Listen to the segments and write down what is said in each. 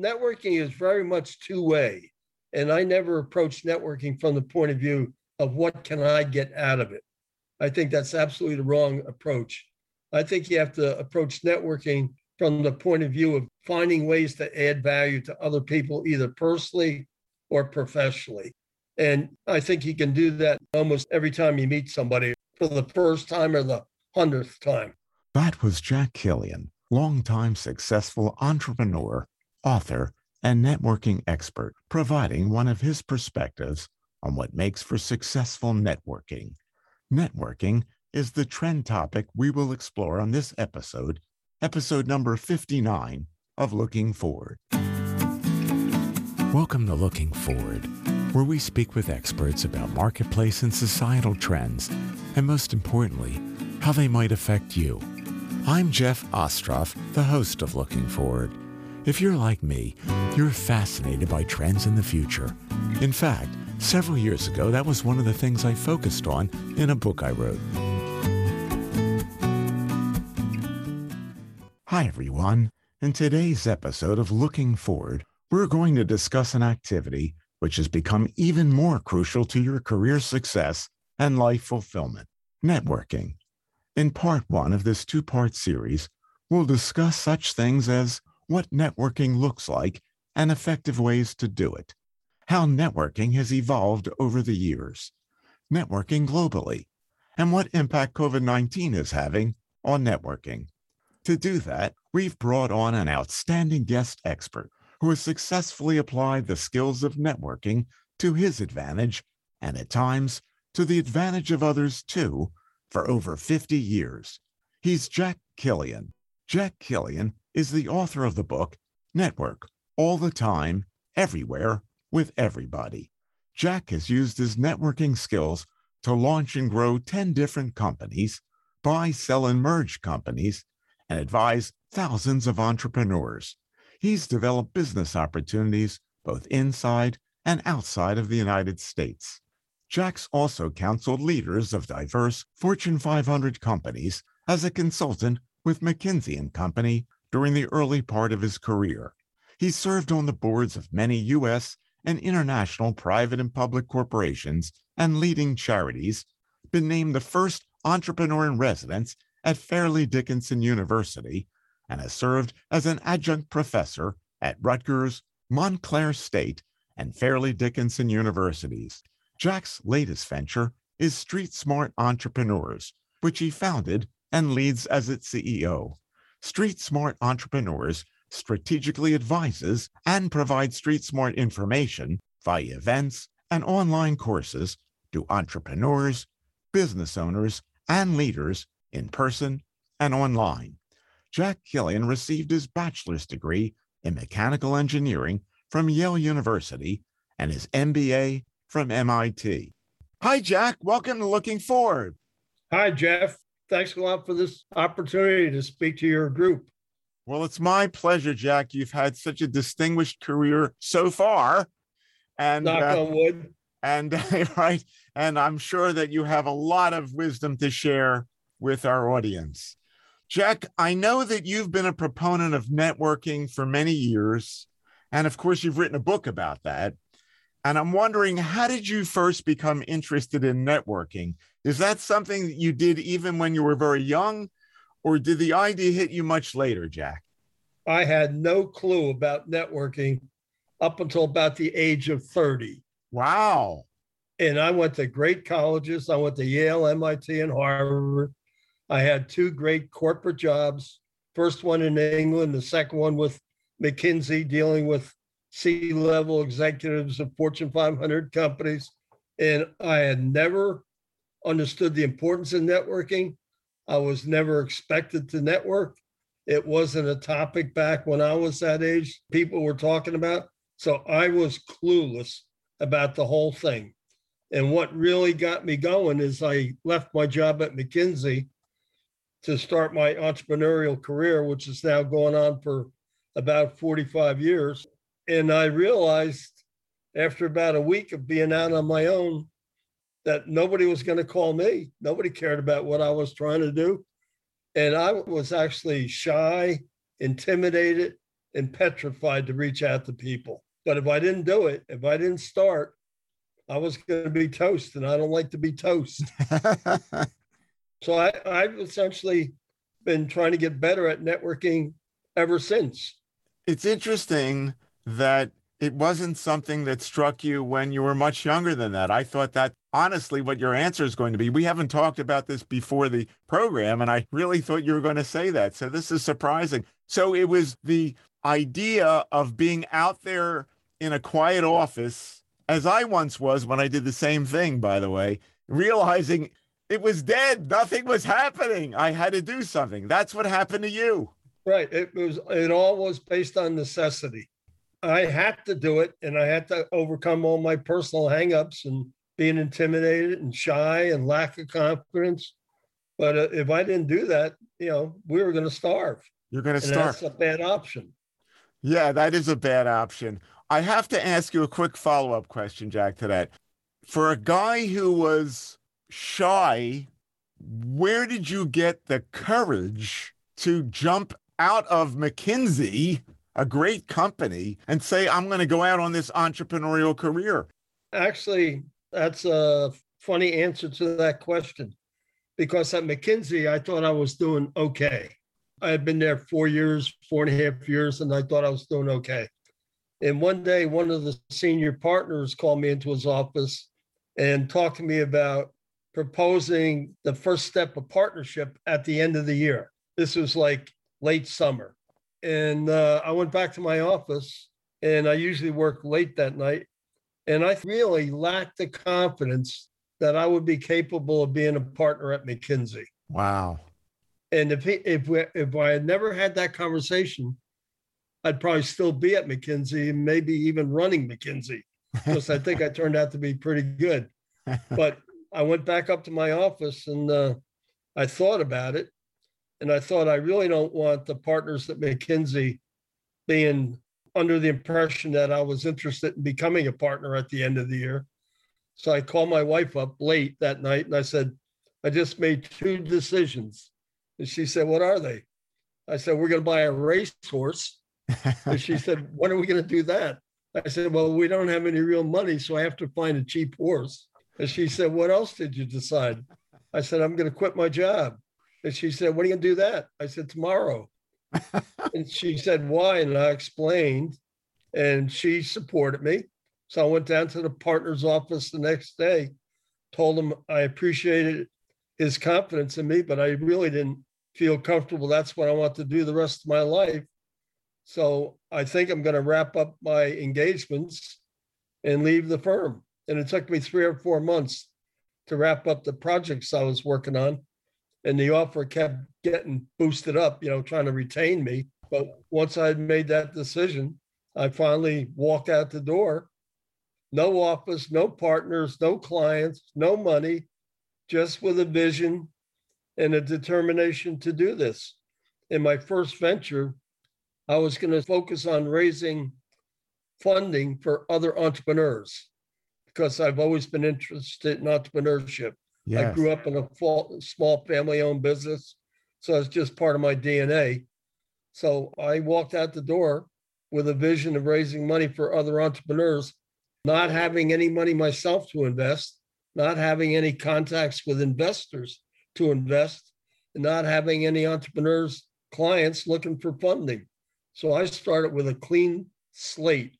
Networking is very much two way. And I never approach networking from the point of view of what can I get out of it. I think that's absolutely the wrong approach. I think you have to approach networking from the point of view of finding ways to add value to other people, either personally or professionally. And I think you can do that almost every time you meet somebody for the first time or the hundredth time. That was Jack Killion, longtime successful entrepreneur, author, and networking expert, providing one of his perspectives on what makes for successful networking. Networking is the trend topic we will explore on this episode, episode number 59 of Looking Forward. Welcome to Looking Forward, where we speak with experts about marketplace and societal trends, and most importantly, how they might affect you. I'm Jeff Ostroff, the host of Looking Forward. If you're like me, you're fascinated by trends in the future. In fact, several years ago, that was one of the things I focused on in a book I wrote. Hi, everyone. In today's episode of Looking Forward, we're going to discuss an activity which has become even more crucial to your career success and life fulfillment networking. In part one of this two part series, we'll discuss such things as what networking looks like and effective ways to do it, how networking has evolved over the years, networking globally, and what impact COVID 19 is having on networking. To do that, we've brought on an outstanding guest expert who has successfully applied the skills of networking to his advantage and at times to the advantage of others too for over 50 years. He's Jack Killion. Jack Killion is the author of the book Network All the Time, Everywhere, with Everybody. Jack has used his networking skills to launch and grow 10 different companies, buy, sell, and merge companies, and advise thousands of entrepreneurs. He's developed business opportunities both inside and outside of the United States. Jack's also counseled leaders of diverse Fortune 500 companies as a consultant with McKinsey and Company during the early part of his career. He served on the boards of many U.S. and international private and public corporations and leading charities, been named the first entrepreneur in residence at Fairleigh Dickinson University, and has served as an adjunct professor at Rutgers, Montclair State, and Fairleigh Dickinson Universities. Jack's latest venture is Street Smart Entrepreneurs, which he founded and leads as its CEO. Street Smart Entrepreneurs strategically advises and provides street smart information via events and online courses to entrepreneurs, business owners, and leaders in person and online. Jack Killion received his bachelor's degree in mechanical engineering from Yale University and his MBA from MIT. Hi, Jack. Welcome to Looking Forward. Hi, Jeff. Thanks a lot for this opportunity to speak to your group. Well, it's my pleasure, Jack. You've had such a distinguished career so far. And knock uh, on wood. And right. And I'm sure that you have a lot of wisdom to share with our audience. Jack, I know that you've been a proponent of networking for many years. And of course, you've written a book about that. And I'm wondering, how did you first become interested in networking? Is that something that you did even when you were very young? Or did the idea hit you much later, Jack? I had no clue about networking up until about the age of 30. Wow. And I went to great colleges. I went to Yale, MIT, and Harvard. I had two great corporate jobs. First one in England, the second one with McKinsey, dealing with C level executives of Fortune 500 companies. And I had never understood the importance of networking. I was never expected to network. It wasn't a topic back when I was that age, people were talking about. So I was clueless about the whole thing. And what really got me going is I left my job at McKinsey to start my entrepreneurial career, which is now going on for about 45 years. And I realized after about a week of being out on my own that nobody was going to call me. Nobody cared about what I was trying to do. And I was actually shy, intimidated, and petrified to reach out to people. But if I didn't do it, if I didn't start, I was going to be toast, and I don't like to be toast. so I, I've essentially been trying to get better at networking ever since. It's interesting that it wasn't something that struck you when you were much younger than that. I thought that honestly what your answer is going to be. We haven't talked about this before the program, and I really thought you were going to say that. So this is surprising. So it was the idea of being out there in a quiet office, as I once was when I did the same thing, by the way, realizing it was dead. Nothing was happening. I had to do something. That's what happened to you. Right. It was it all was based on necessity. I had to do it and I had to overcome all my personal hangups and being intimidated and shy and lack of confidence. But uh, if I didn't do that, you know, we were going to starve. You're going to starve. That's a bad option. Yeah, that is a bad option. I have to ask you a quick follow up question, Jack, to that. For a guy who was shy, where did you get the courage to jump out of McKinsey, a great company, and say, I'm going to go out on this entrepreneurial career? Actually, that's a funny answer to that question because at McKinsey, I thought I was doing okay. I had been there four years, four and a half years, and I thought I was doing okay. And one day, one of the senior partners called me into his office and talked to me about proposing the first step of partnership at the end of the year. This was like late summer. And uh, I went back to my office, and I usually work late that night. And I really lacked the confidence that I would be capable of being a partner at McKinsey. Wow. And if he, if we, if I had never had that conversation, I'd probably still be at McKinsey and maybe even running McKinsey because I think I turned out to be pretty good. But I went back up to my office and uh, I thought about it, and I thought I really don't want the partners at McKinsey being under the impression that I was interested in becoming a partner at the end of the year. So I called my wife up late that night and I said, I just made two decisions. And she said, What are they? I said, We're going to buy a racehorse. and she said, When are we going to do that? I said, Well, we don't have any real money, so I have to find a cheap horse. And she said, What else did you decide? I said, I'm going to quit my job. And she said, When are you going to do that? I said, Tomorrow. And she said, Why? And I explained, and she supported me. So I went down to the partner's office the next day, told him I appreciated his confidence in me, but I really didn't feel comfortable. That's what I want to do the rest of my life. So I think I'm going to wrap up my engagements and leave the firm. And it took me three or four months to wrap up the projects I was working on. And the offer kept getting boosted up, you know, trying to retain me. But once I made that decision, I finally walked out the door. No office, no partners, no clients, no money, just with a vision and a determination to do this. In my first venture, I was going to focus on raising funding for other entrepreneurs because I've always been interested in entrepreneurship. Yes. I grew up in a small family owned business. So it's just part of my DNA. So I walked out the door with a vision of raising money for other entrepreneurs, not having any money myself to invest, not having any contacts with investors to invest, and not having any entrepreneurs, clients looking for funding. So I started with a clean slate,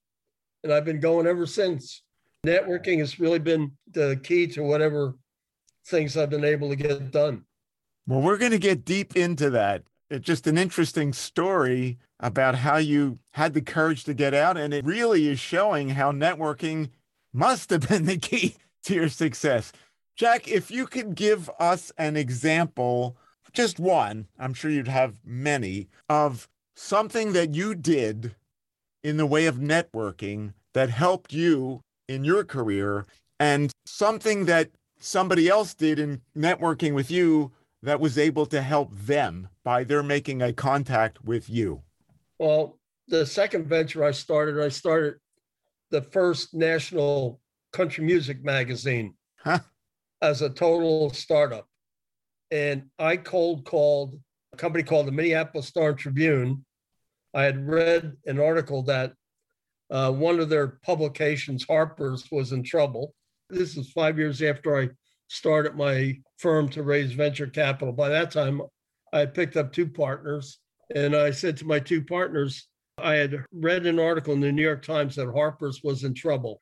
and I've been going ever since. Networking has really been the key to whatever things I've been able to get done. Well, we're going to get deep into that. It's just an interesting story about how you had the courage to get out, and it really is showing how networking must have been the key to your success. Jack, if you could give us an example, just one, I'm sure you'd have many, of something that you did in the way of networking that helped you in your career and something that somebody else did in networking with you that was able to help them by their making a contact with you? Well, the second venture I started, I started the first national country music magazine huh? as a total startup. And I cold called a company called the Minneapolis Star Tribune. I had read an article that uh, one of their publications, Harper's, was in trouble. This is five years after I started my firm to raise venture capital. By that time, I picked up two partners, and I said to my two partners, I had read an article in the New York Times that Harper's was in trouble.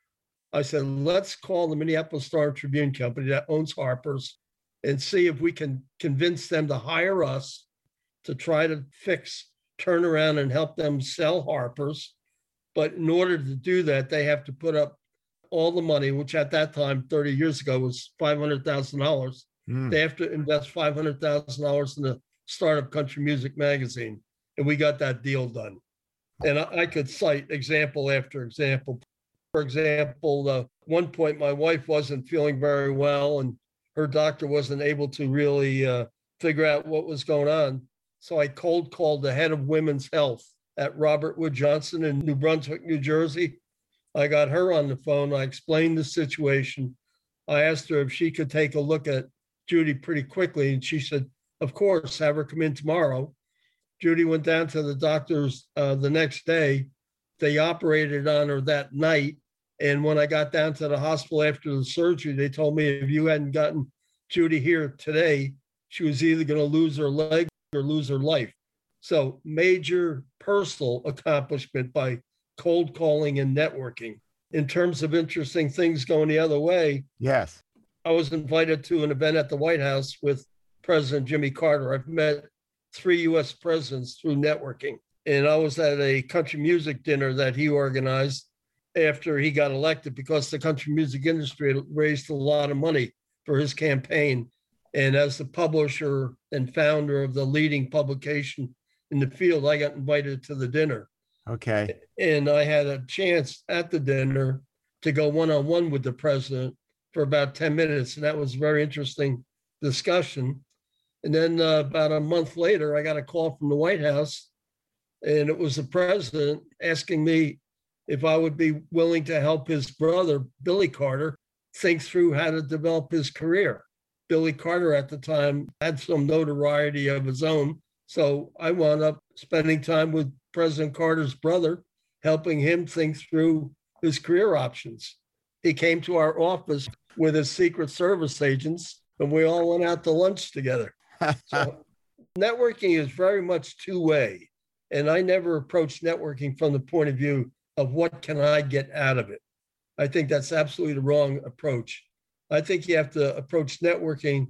I said, let's call the Minneapolis Star Tribune Company that owns Harper's and see if we can convince them to hire us to try to fix, turn around, and help them sell Harper's. But in order to do that, they have to put up all the money, which at that time, 30 years ago, was $500,000. Mm. They have to invest $500,000 in the startup country music magazine. And we got that deal done. And I, I could cite example after example. For example, uh, one point my wife wasn't feeling very well and her doctor wasn't able to really uh, figure out what was going on. So I cold called the head of women's health at Robert Wood Johnson in New Brunswick, New Jersey. I got her on the phone. I explained the situation. I asked her if she could take a look at Judy pretty quickly. And she said, Of course, have her come in tomorrow. Judy went down to the doctor's uh, the next day. They operated on her that night. And when I got down to the hospital after the surgery, they told me if you hadn't gotten Judy here today, she was either going to lose her leg or lose her life. So, major personal accomplishment by cold calling and networking. In terms of interesting things going the other way, Yes. I was invited to an event at the White House with President Jimmy Carter. I've met three US presidents through networking. And I was at a country music dinner that he organized after he got elected because the country music industry raised a lot of money for his campaign. And as the publisher and founder of the leading publication in the field, I got invited to the dinner. Okay. And I had a chance at the dinner to go one on one with the president for about 10 minutes. And that was a very interesting discussion. And then uh, about a month later, I got a call from the White House, and it was the president asking me if I would be willing to help his brother, Billy Carter, think through how to develop his career. Billy Carter at the time had some notoriety of his own. So I wound up spending time with President Carter's brother, helping him think through his career options. He came to our office with his Secret Service agents, and we all went out to lunch together. So networking is very much two way. And I never approach networking from the point of view of what can I get out of it. I think that's absolutely the wrong approach. I think you have to approach networking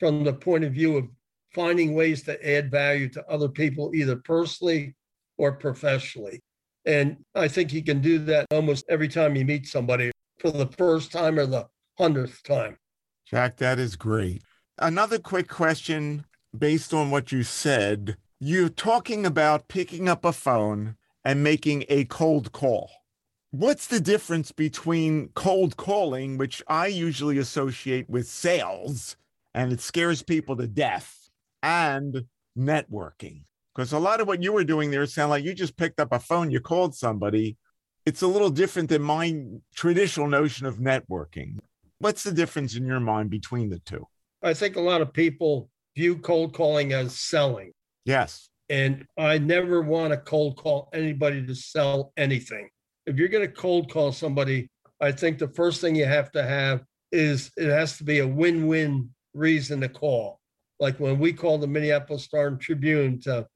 from the point of view of finding ways to add value to other people, either personally or professionally. And I think you can do that almost every time you meet somebody for the first time or the hundredth time. Jack, that is great. Another quick question based on what you said. You're talking about picking up a phone and making a cold call. What's the difference between cold calling, which I usually associate with sales and it scares people to death, and networking? Because a lot of what you were doing there sound like you just picked up a phone, you called somebody. It's a little different than my traditional notion of networking. What's the difference in your mind between the two? I think a lot of people view cold calling as selling. Yes. And I never want to cold call anybody to sell anything. If you're going to cold call somebody, I think the first thing you have to have is it has to be a win win reason to call. Like when we called the Minneapolis Star and Tribune to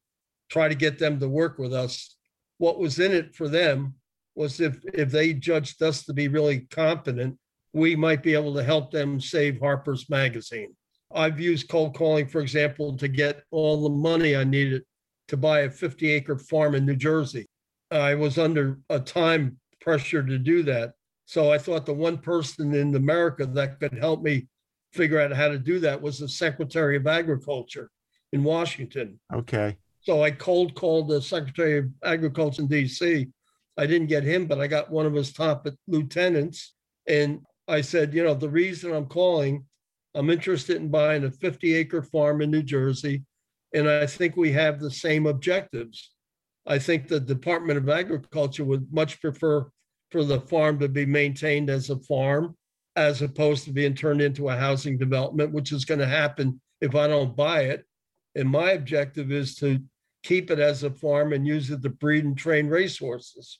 try to get them to work with us, what was in it for them was if, if they judged us to be really competent, we might be able to help them save Harper's Magazine. I've used cold calling, for example, to get all the money I needed to buy a 50 acre farm in New Jersey. I was under a time pressure to do that. So I thought the one person in America that could help me figure out how to do that was the Secretary of Agriculture in Washington. Okay. So I cold called the Secretary of Agriculture in DC. I didn't get him, but I got one of his top lieutenants. And I said, you know, the reason I'm calling, I'm interested in buying a 50 acre farm in New Jersey. And I think we have the same objectives. I think the Department of Agriculture would much prefer for the farm to be maintained as a farm as opposed to being turned into a housing development, which is going to happen if I don't buy it. And my objective is to keep it as a farm and use it to breed and train racehorses.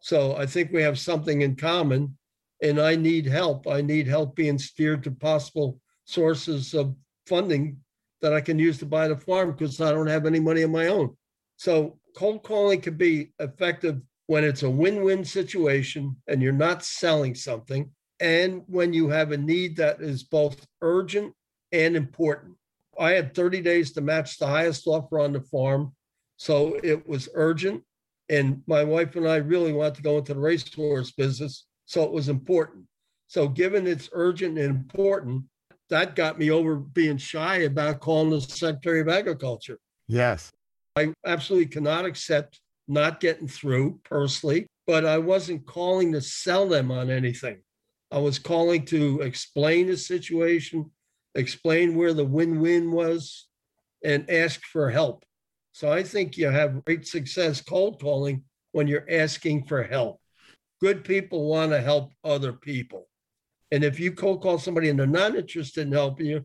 So I think we have something in common and I need help. I need help being steered to possible sources of funding that I can use to buy the farm because I don't have any money of my own. So cold calling can be effective when it's a win-win situation and you're not selling something and when you have a need that is both urgent and important. I had 30 days to match the highest offer on the farm. So it was urgent. And my wife and I really wanted to go into the racehorse business. So it was important. So, given it's urgent and important, that got me over being shy about calling the Secretary of Agriculture. Yes. I absolutely cannot accept not getting through personally, but I wasn't calling to sell them on anything. I was calling to explain the situation, explain where the win win was, and ask for help. So I think you have great success cold calling when you're asking for help. Good people want to help other people. And if you cold call somebody and they're not interested in helping you,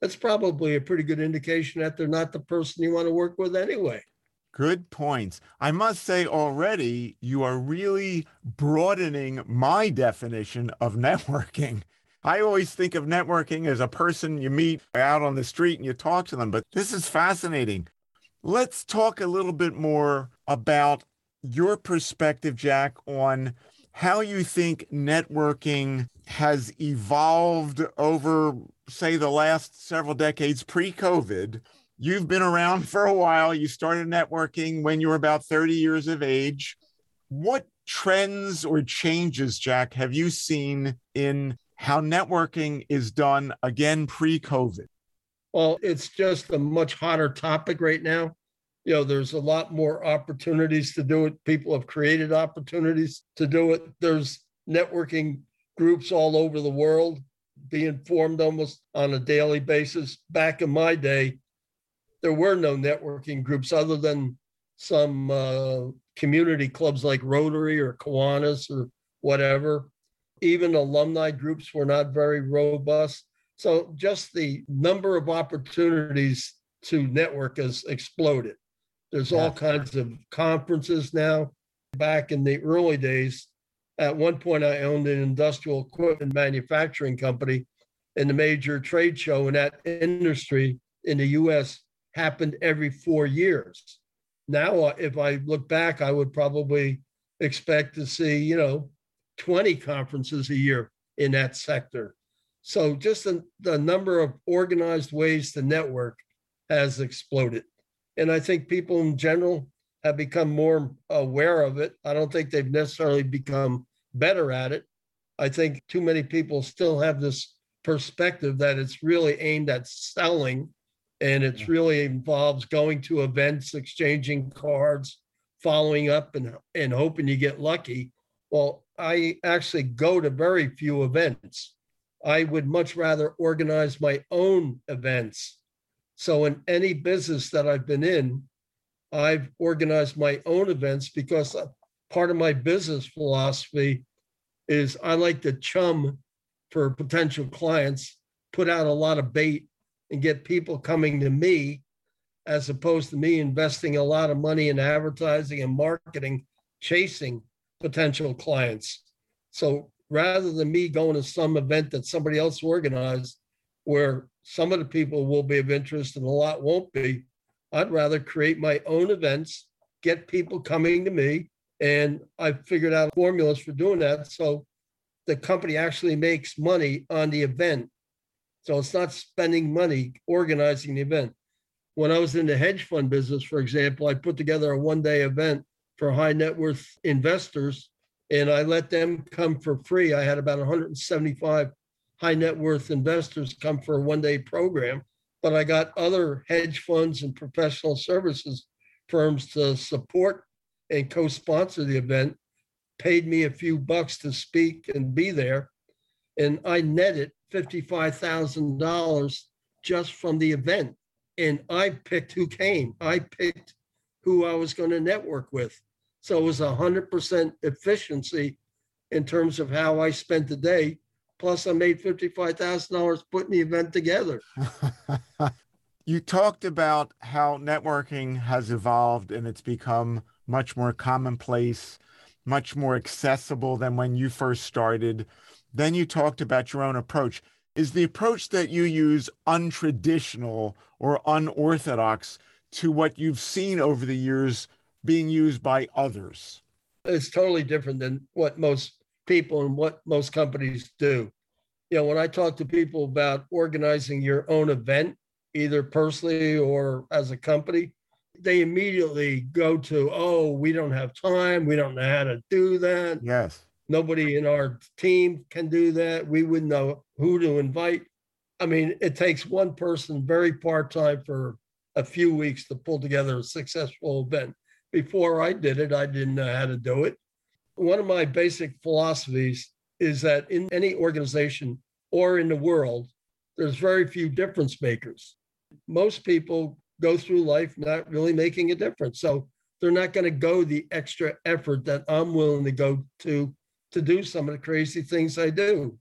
that's probably a pretty good indication that they're not the person you want to work with anyway. Good points. I must say already, you are really broadening my definition of networking. I always think of networking as a person you meet out on the street and you talk to them, but this is fascinating. Let's talk a little bit more about your perspective, Jack, on how you think networking has evolved over, say, the last several decades pre COVID. You've been around for a while. You started networking when you were about 30 years of age. What trends or changes, Jack, have you seen in how networking is done again pre COVID? Well, it's just a much hotter topic right now. You know, there's a lot more opportunities to do it. People have created opportunities to do it. There's networking groups all over the world being formed almost on a daily basis. Back in my day, there were no networking groups other than some uh, community clubs like Rotary or Kiwanis or whatever. Even alumni groups were not very robust. So just the number of opportunities to network has exploded. There's all kinds of conferences now. Back in the early days, at one point, I owned an industrial equipment manufacturing company, and the major trade show in that industry in the US happened every four years. Now, uh, if I look back, I would probably expect to see, you know, 20 conferences a year in that sector. So just the, the number of organized ways to network has exploded. And I think people in general have become more aware of it. I don't think they've necessarily become better at it. I think too many people still have this perspective that it's really aimed at selling and it really involves going to events, exchanging cards, following up and, and hoping you get lucky. Well, I actually go to very few events. I would much rather organize my own events. So, in any business that I've been in, I've organized my own events because part of my business philosophy is I like to chum for potential clients, put out a lot of bait and get people coming to me as opposed to me investing a lot of money in advertising and marketing, chasing potential clients. So rather than me going to some event that somebody else organized, where some of the people will be of interest and a lot won't be, I'd rather create my own events, get people coming to me, and I figured out formulas for doing that. So the company actually makes money on the event. So it's not spending money organizing the event. When I was in the hedge fund business, for example, I put together a one day event for high net worth investors and I let them come for free. I had about 175 high net worth investors come for a one day program, but I got other hedge funds and professional services firms to support and co sponsor the event, paid me a few bucks to speak and be there. And I netted $55,000 just from the event. And I picked who came, I picked who I was going to network with. So it was 100% efficiency in terms of how I spent the day. Plus, I made $55,000 putting the event together. You talked about how networking has evolved and it's become much more commonplace, much more accessible than when you first started. Then you talked about your own approach. Is the approach that you use untraditional or unorthodox to what you've seen over the years being used by others? It's totally different than what most people and what most companies do. You know, when I talk to people about organizing your own event, either personally or as a company, they immediately go to, oh, we don't have time. We don't know how to do that. Yes. Nobody in our team can do that. We wouldn't know who to invite. I mean, it takes one person very part time for a few weeks to pull together a successful event. Before I did it, I didn't know how to do it. One of my basic philosophies is that in any organization or in the world, there's very few difference makers. Most people go through life not really making a difference. So they're not going to go the extra effort that I'm willing to go to to do some of the crazy things I do.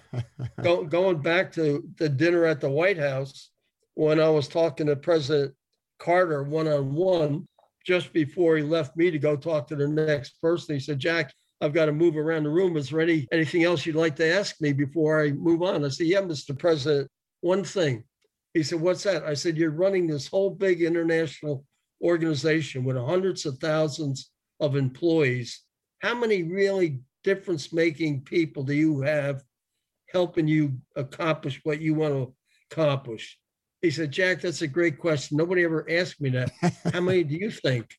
go, going back to the dinner at the White House, when I was talking to President Carter one on one, just before he left me to go talk to the next person, he said, Jack, I've got to move around the room. Is there any, anything else you'd like to ask me before I move on? I said, Yeah, Mr. President, one thing. He said, What's that? I said, You're running this whole big international organization with hundreds of thousands of employees. How many really difference making people do you have helping you accomplish what you want to accomplish? He said, Jack, that's a great question. Nobody ever asked me that. How many do you think?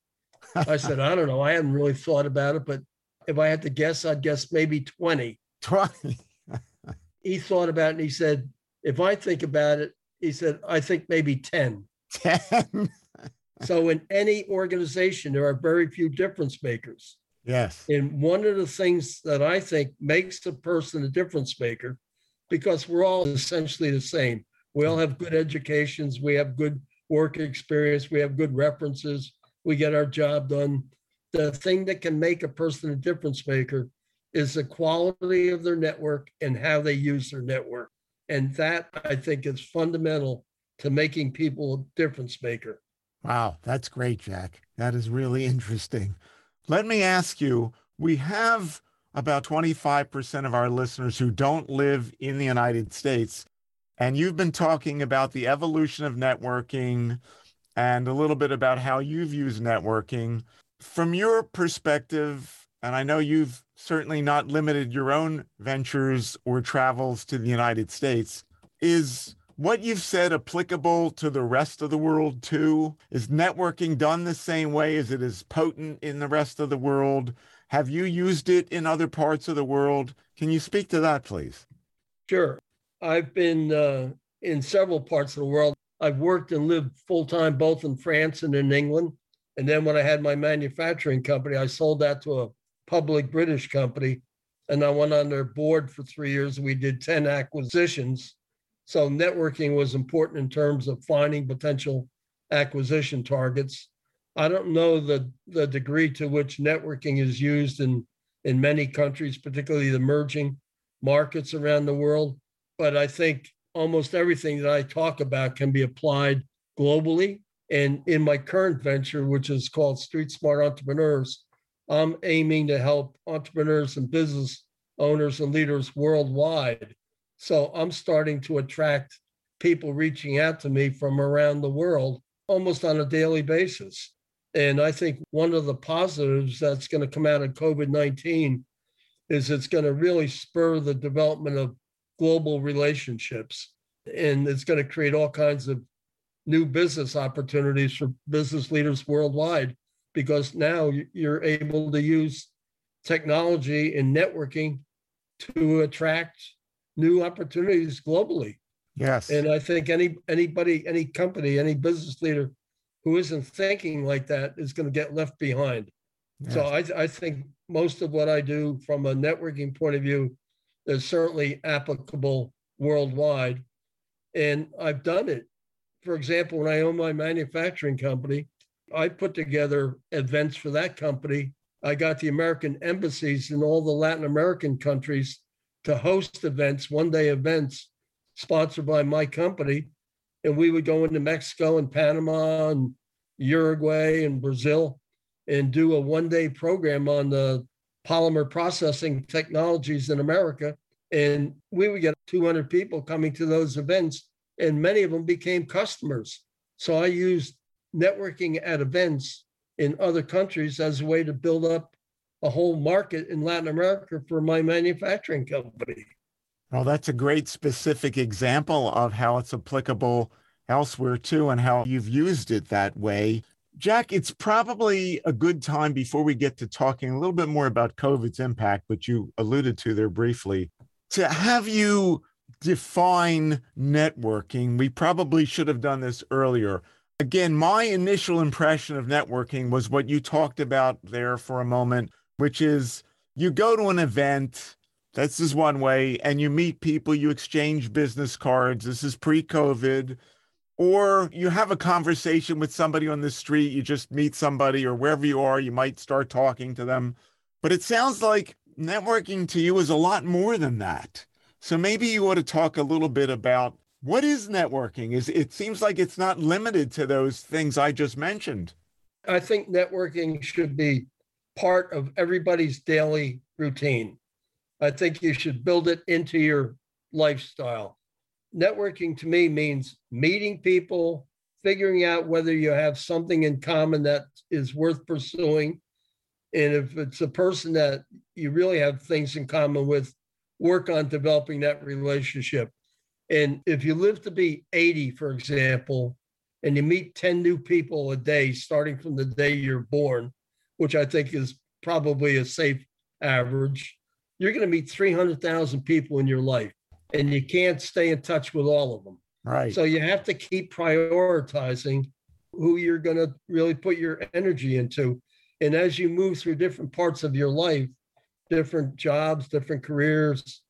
I said, I don't know. I hadn't really thought about it, but if I had to guess, I'd guess maybe 20. 20. he thought about it and he said, if I think about it, he said, I think maybe 10. 10. so in any organization, there are very few difference makers. Yes. And one of the things that I think makes a person a difference maker, because we're all essentially the same. We all have good educations, we have good work experience, we have good references, we get our job done. The thing that can make a person a difference maker is the quality of their network and how they use their network. And that I think is fundamental to making people a difference maker. Wow, that's great, Jack. That is really interesting. Let me ask you we have about 25% of our listeners who don't live in the United States. And you've been talking about the evolution of networking and a little bit about how you've used networking. From your perspective, and I know you've certainly not limited your own ventures or travels to the United States, is what you've said applicable to the rest of the world too? Is networking done the same way as it is potent in the rest of the world? Have you used it in other parts of the world? Can you speak to that, please? Sure. I've been uh, in several parts of the world. I've worked and lived full time both in France and in England. And then when I had my manufacturing company, I sold that to a public British company. And I went on their board for three years. We did 10 acquisitions so networking was important in terms of finding potential acquisition targets. I don't know the, the degree to which networking is used in, in many countries, particularly the emerging markets around the world. But I think almost everything that I talk about can be applied globally. And in my current venture, which is called Street Smart Entrepreneurs, I'm aiming to help entrepreneurs and business owners and leaders worldwide so I'm starting to attract people reaching out to me from around the world almost on a daily basis. And I think one of the positives that's going to come out of COVID 19 is it's going to really spur the development of global relationships. And it's going to create all kinds of new business opportunities for business leaders worldwide because now you're able to use technology and networking to attract new opportunities globally. Yes. And I think any anybody, any company, any business leader who isn't thinking like that is going to get left behind. Yes. So I, I think most of what I do from a networking point of view is certainly applicable worldwide. And I've done it. For example, when I own my manufacturing company, I put together events for that company. I got the American embassies in all the Latin American countries to host events, one day events sponsored by my company. and we would go into Mexico and Panama and Uruguay and Brazil and do a one day program on the polymer processing technologies in America. And we would get 200 people coming to those events, and many of them became customers. So I used networking at events in other countries as a way to build up a whole market in Latin America for my manufacturing company. Well, that's a great specific example of how it's applicable elsewhere too, and how you've used it that way. Jack, it's probably a good time before we get to talking a little bit more about COVID's impact, which you alluded to there briefly, to have you define networking. We probably should have done this earlier. Again, my initial impression of networking was what you talked about there for a moment, which is you go to an event, this is one way, and you meet people, you exchange business cards. This is pre COVID. Or you have a conversation with somebody on the street, you just meet somebody, or wherever you are, you might start talking to them. But it sounds like networking to you is a lot more than that. So maybe you ought to talk a little bit about what is networking? Is it seems like it's not limited to those things I just mentioned. I think networking should be part of everybody's daily routine. I think you should build it into your lifestyle. Networking to me means meeting people, figuring out whether you have something in common that is worth pursuing. And if it's a person that you really have things in common with, work on developing that relationship. And if you live to be 80, for example, and you meet 10 new people a day starting from the day you're born, which I think is probably a safe average, you're going to meet 300,000 people in your life and you can't stay in touch with all of them. Right. So you have to keep prioritizing who you're going to really put your energy into. And as you move through different parts of your life, different jobs, different careers,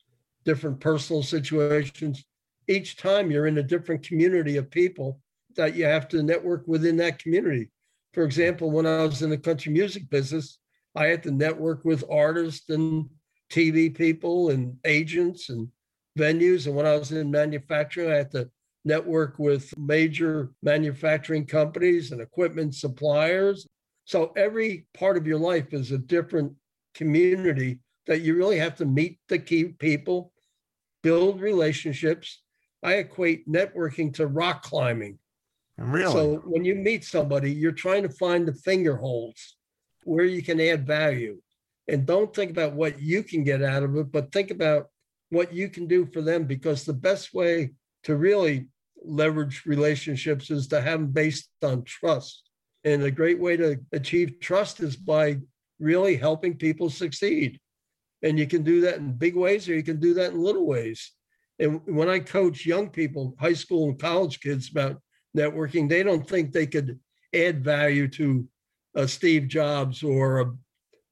different personal situations, each time you're in a different community of people that you have to network within that community. For example, when I was in the country music business, I had to network with artists and TV people and agents and venues. And when I was in manufacturing, I had to network with major manufacturing companies and equipment suppliers. So every part of your life is a different community that you really have to meet the key people, build relationships, I equate networking to rock climbing. Really? So when you meet somebody, you're trying to find the finger holes where you can add value. And don't think about what you can get out of it, but think about what you can do for them because the best way to really leverage relationships is to have them based on trust. And a great way to achieve trust is by really helping people succeed. And you can do that in big ways or you can do that in little ways. And when I coach young people, high school and college kids about networking, they don't think they could add value to a Steve Jobs or a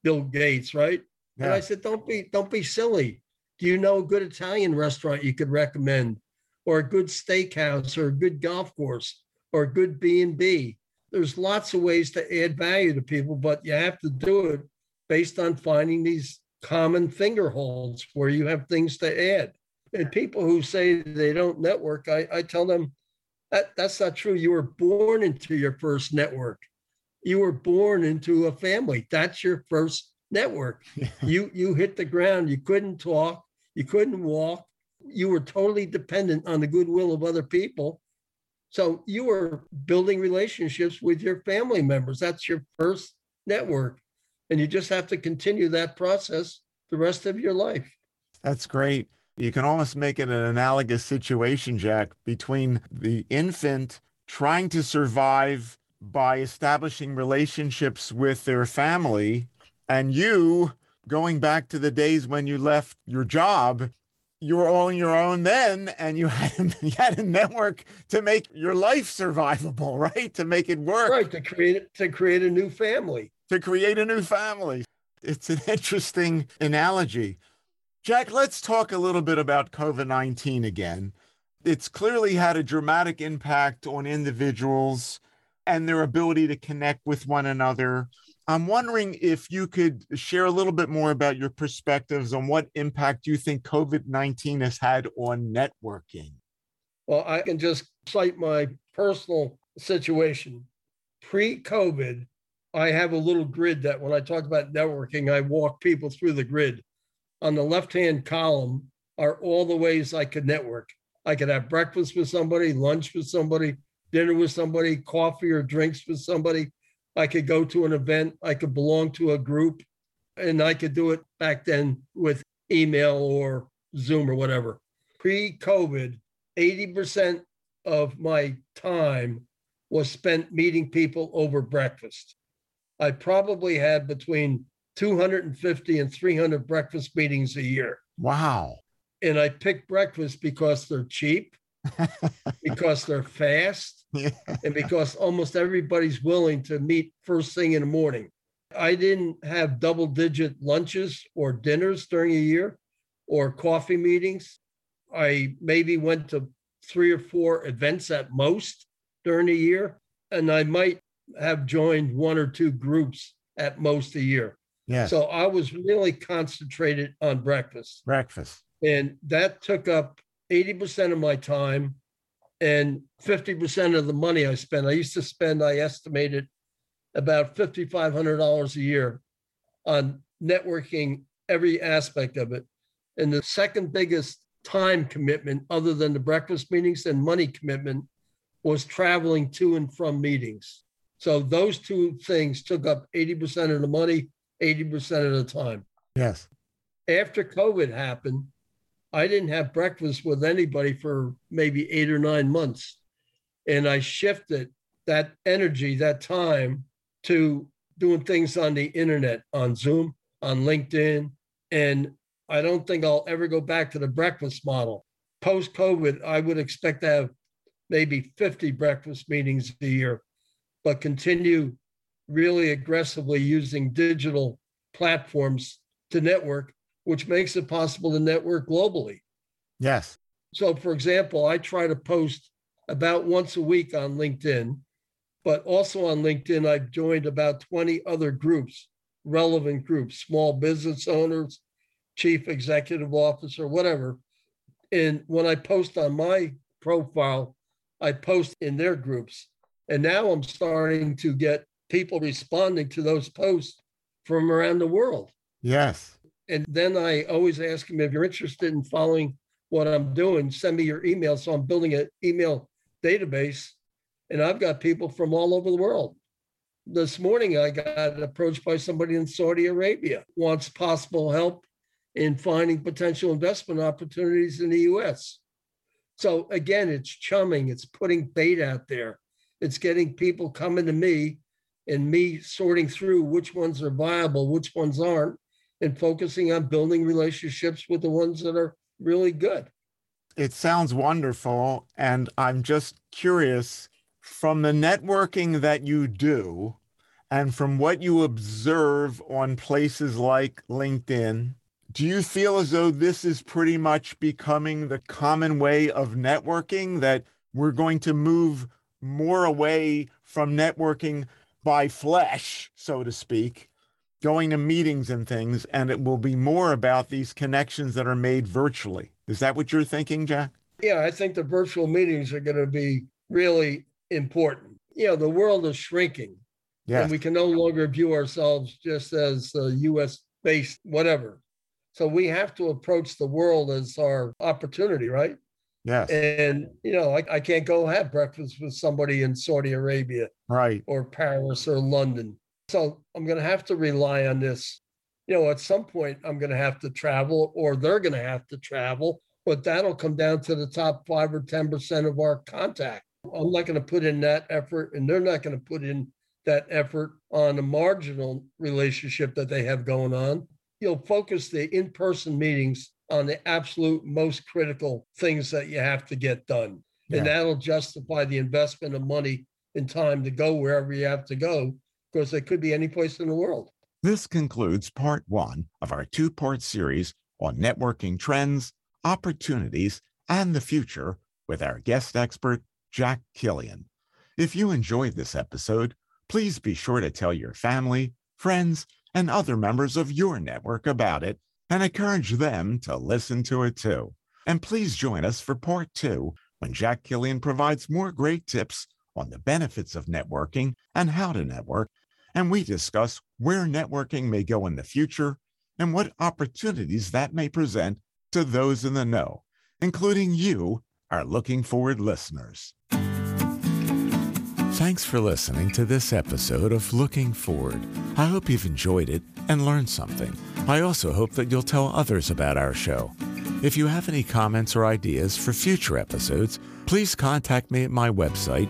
Bill Gates, right? Yeah. And I said, don't be don't be silly. Do you know a good Italian restaurant you could recommend, or a good steakhouse, or a good golf course, or a good B and B? There's lots of ways to add value to people, but you have to do it based on finding these common finger holes where you have things to add. And people who say they don't network, I, I tell them that that's not true. You were born into your first network. You were born into a family. That's your first network. you you hit the ground. You couldn't talk. You couldn't walk. You were totally dependent on the goodwill of other people. So you were building relationships with your family members. That's your first network. And you just have to continue that process the rest of your life. That's great. You can almost make it an analogous situation, Jack, between the infant trying to survive by establishing relationships with their family and you going back to the days when you left your job you were all on your own then and you had, you had a network to make your life survivable right? To make it work. Right to create to create a new family. To create a new family. It's an interesting analogy. Jack, let's talk a little bit about COVID 19 again. It's clearly had a dramatic impact on individuals and their ability to connect with one another. I'm wondering if you could share a little bit more about your perspectives on what impact you think COVID 19 has had on networking. Well, I can just cite my personal situation. Pre COVID, I have a little grid that when I talk about networking, I walk people through the grid. On the left hand column are all the ways I could network. I could have breakfast with somebody, lunch with somebody, dinner with somebody, coffee or drinks with somebody. I could go to an event, I could belong to a group, and I could do it back then with email or Zoom or whatever. Pre COVID, 80% of my time was spent meeting people over breakfast. I probably had between 250 and 300 breakfast meetings a year. Wow. And I picked breakfast because they're cheap, because they're fast, yeah. and because almost everybody's willing to meet first thing in the morning. I didn't have double digit lunches or dinners during a year or coffee meetings. I maybe went to three or four events at most during a year, and I might have joined one or two groups at most a year. Yeah. So I was really concentrated on breakfast. Breakfast. And that took up 80% of my time and 50% of the money I spent. I used to spend, I estimated, about $5,500 a year on networking every aspect of it. And the second biggest time commitment, other than the breakfast meetings and money commitment, was traveling to and from meetings. So those two things took up 80% of the money, 80% of the time. Yes. After COVID happened, I didn't have breakfast with anybody for maybe eight or nine months. And I shifted that energy, that time to doing things on the internet, on Zoom, on LinkedIn. And I don't think I'll ever go back to the breakfast model. Post COVID, I would expect to have maybe 50 breakfast meetings a year, but continue really aggressively using digital platforms to network, which makes it possible to network globally. Yes. So, for example, I try to post about once a week on LinkedIn, but also on LinkedIn, I've joined about 20 other groups, relevant groups, small business owners, chief executive officer, whatever. And when I post on my profile, I post in their groups. And now I'm starting to get people responding to those posts from around the world. Yes. And then I always ask them if you're interested in following what I'm doing, send me your email. So I'm building an email database, and I've got people from all over the world. This morning, I got approached by somebody in Saudi Arabia, wants possible help in finding potential investment opportunities in the US. So again, it's chumming, it's putting bait out there, it's getting people coming to me and me sorting through which ones are viable, which ones aren't, and focusing on building relationships with the ones that are really good. It sounds wonderful. And I'm just curious from the networking that you do and from what you observe on places like LinkedIn, do you feel as though this is pretty much becoming the common way of networking, that we're going to move more away from networking by flesh, so to speak, going to meetings and things, and it will be more about these connections that are made virtually? Is that what you're thinking, Jack? Yeah, I think the virtual meetings are going to be really important. You know, the world is shrinking. Yes. And we can no longer view ourselves just as a US based whatever. So we have to approach the world as our opportunity, right? Yes. And, you know, I, I can't go have breakfast with somebody in Saudi Arabia right. or Paris or London. So I'm going to have to rely on this. You know, at some point, I'm going to have to travel or they're going to have to travel, but that'll come down to the top five or 10% of our contact. I'm not going to put in that effort, and they're not going to put in that effort on a marginal relationship that they have going on you'll focus the in-person meetings on the absolute most critical things that you have to get done. Yeah. And that'll justify the investment of money and time to go wherever you have to go, because it could be any place in the world. This concludes part one of our two part series on networking trends, opportunities, and the future with our guest expert, Jack Killion. If you enjoyed this episode, please be sure to tell your family, friends, and other members of your network about it and encourage them to listen to it too. And please join us for part two, when Jack Killion provides more great tips on the benefits of networking and how to network, and we discuss where networking may go in the future and what opportunities that may present to those in the know, including you, our looking forward listeners. Thanks for listening to this episode of Looking Forward. I hope you've enjoyed it and learned something. I also hope that you'll tell others about our show. If you have any comments or ideas for future episodes, please contact me at my website,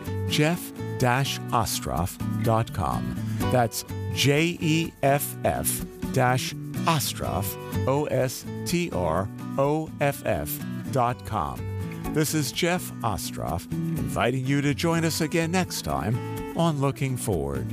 jeff-ostroff.com. That's J E F F dash Ostroff, O S T R O F F dot com. This is Jeff Ostroff inviting you to join us again next time on Looking Forward.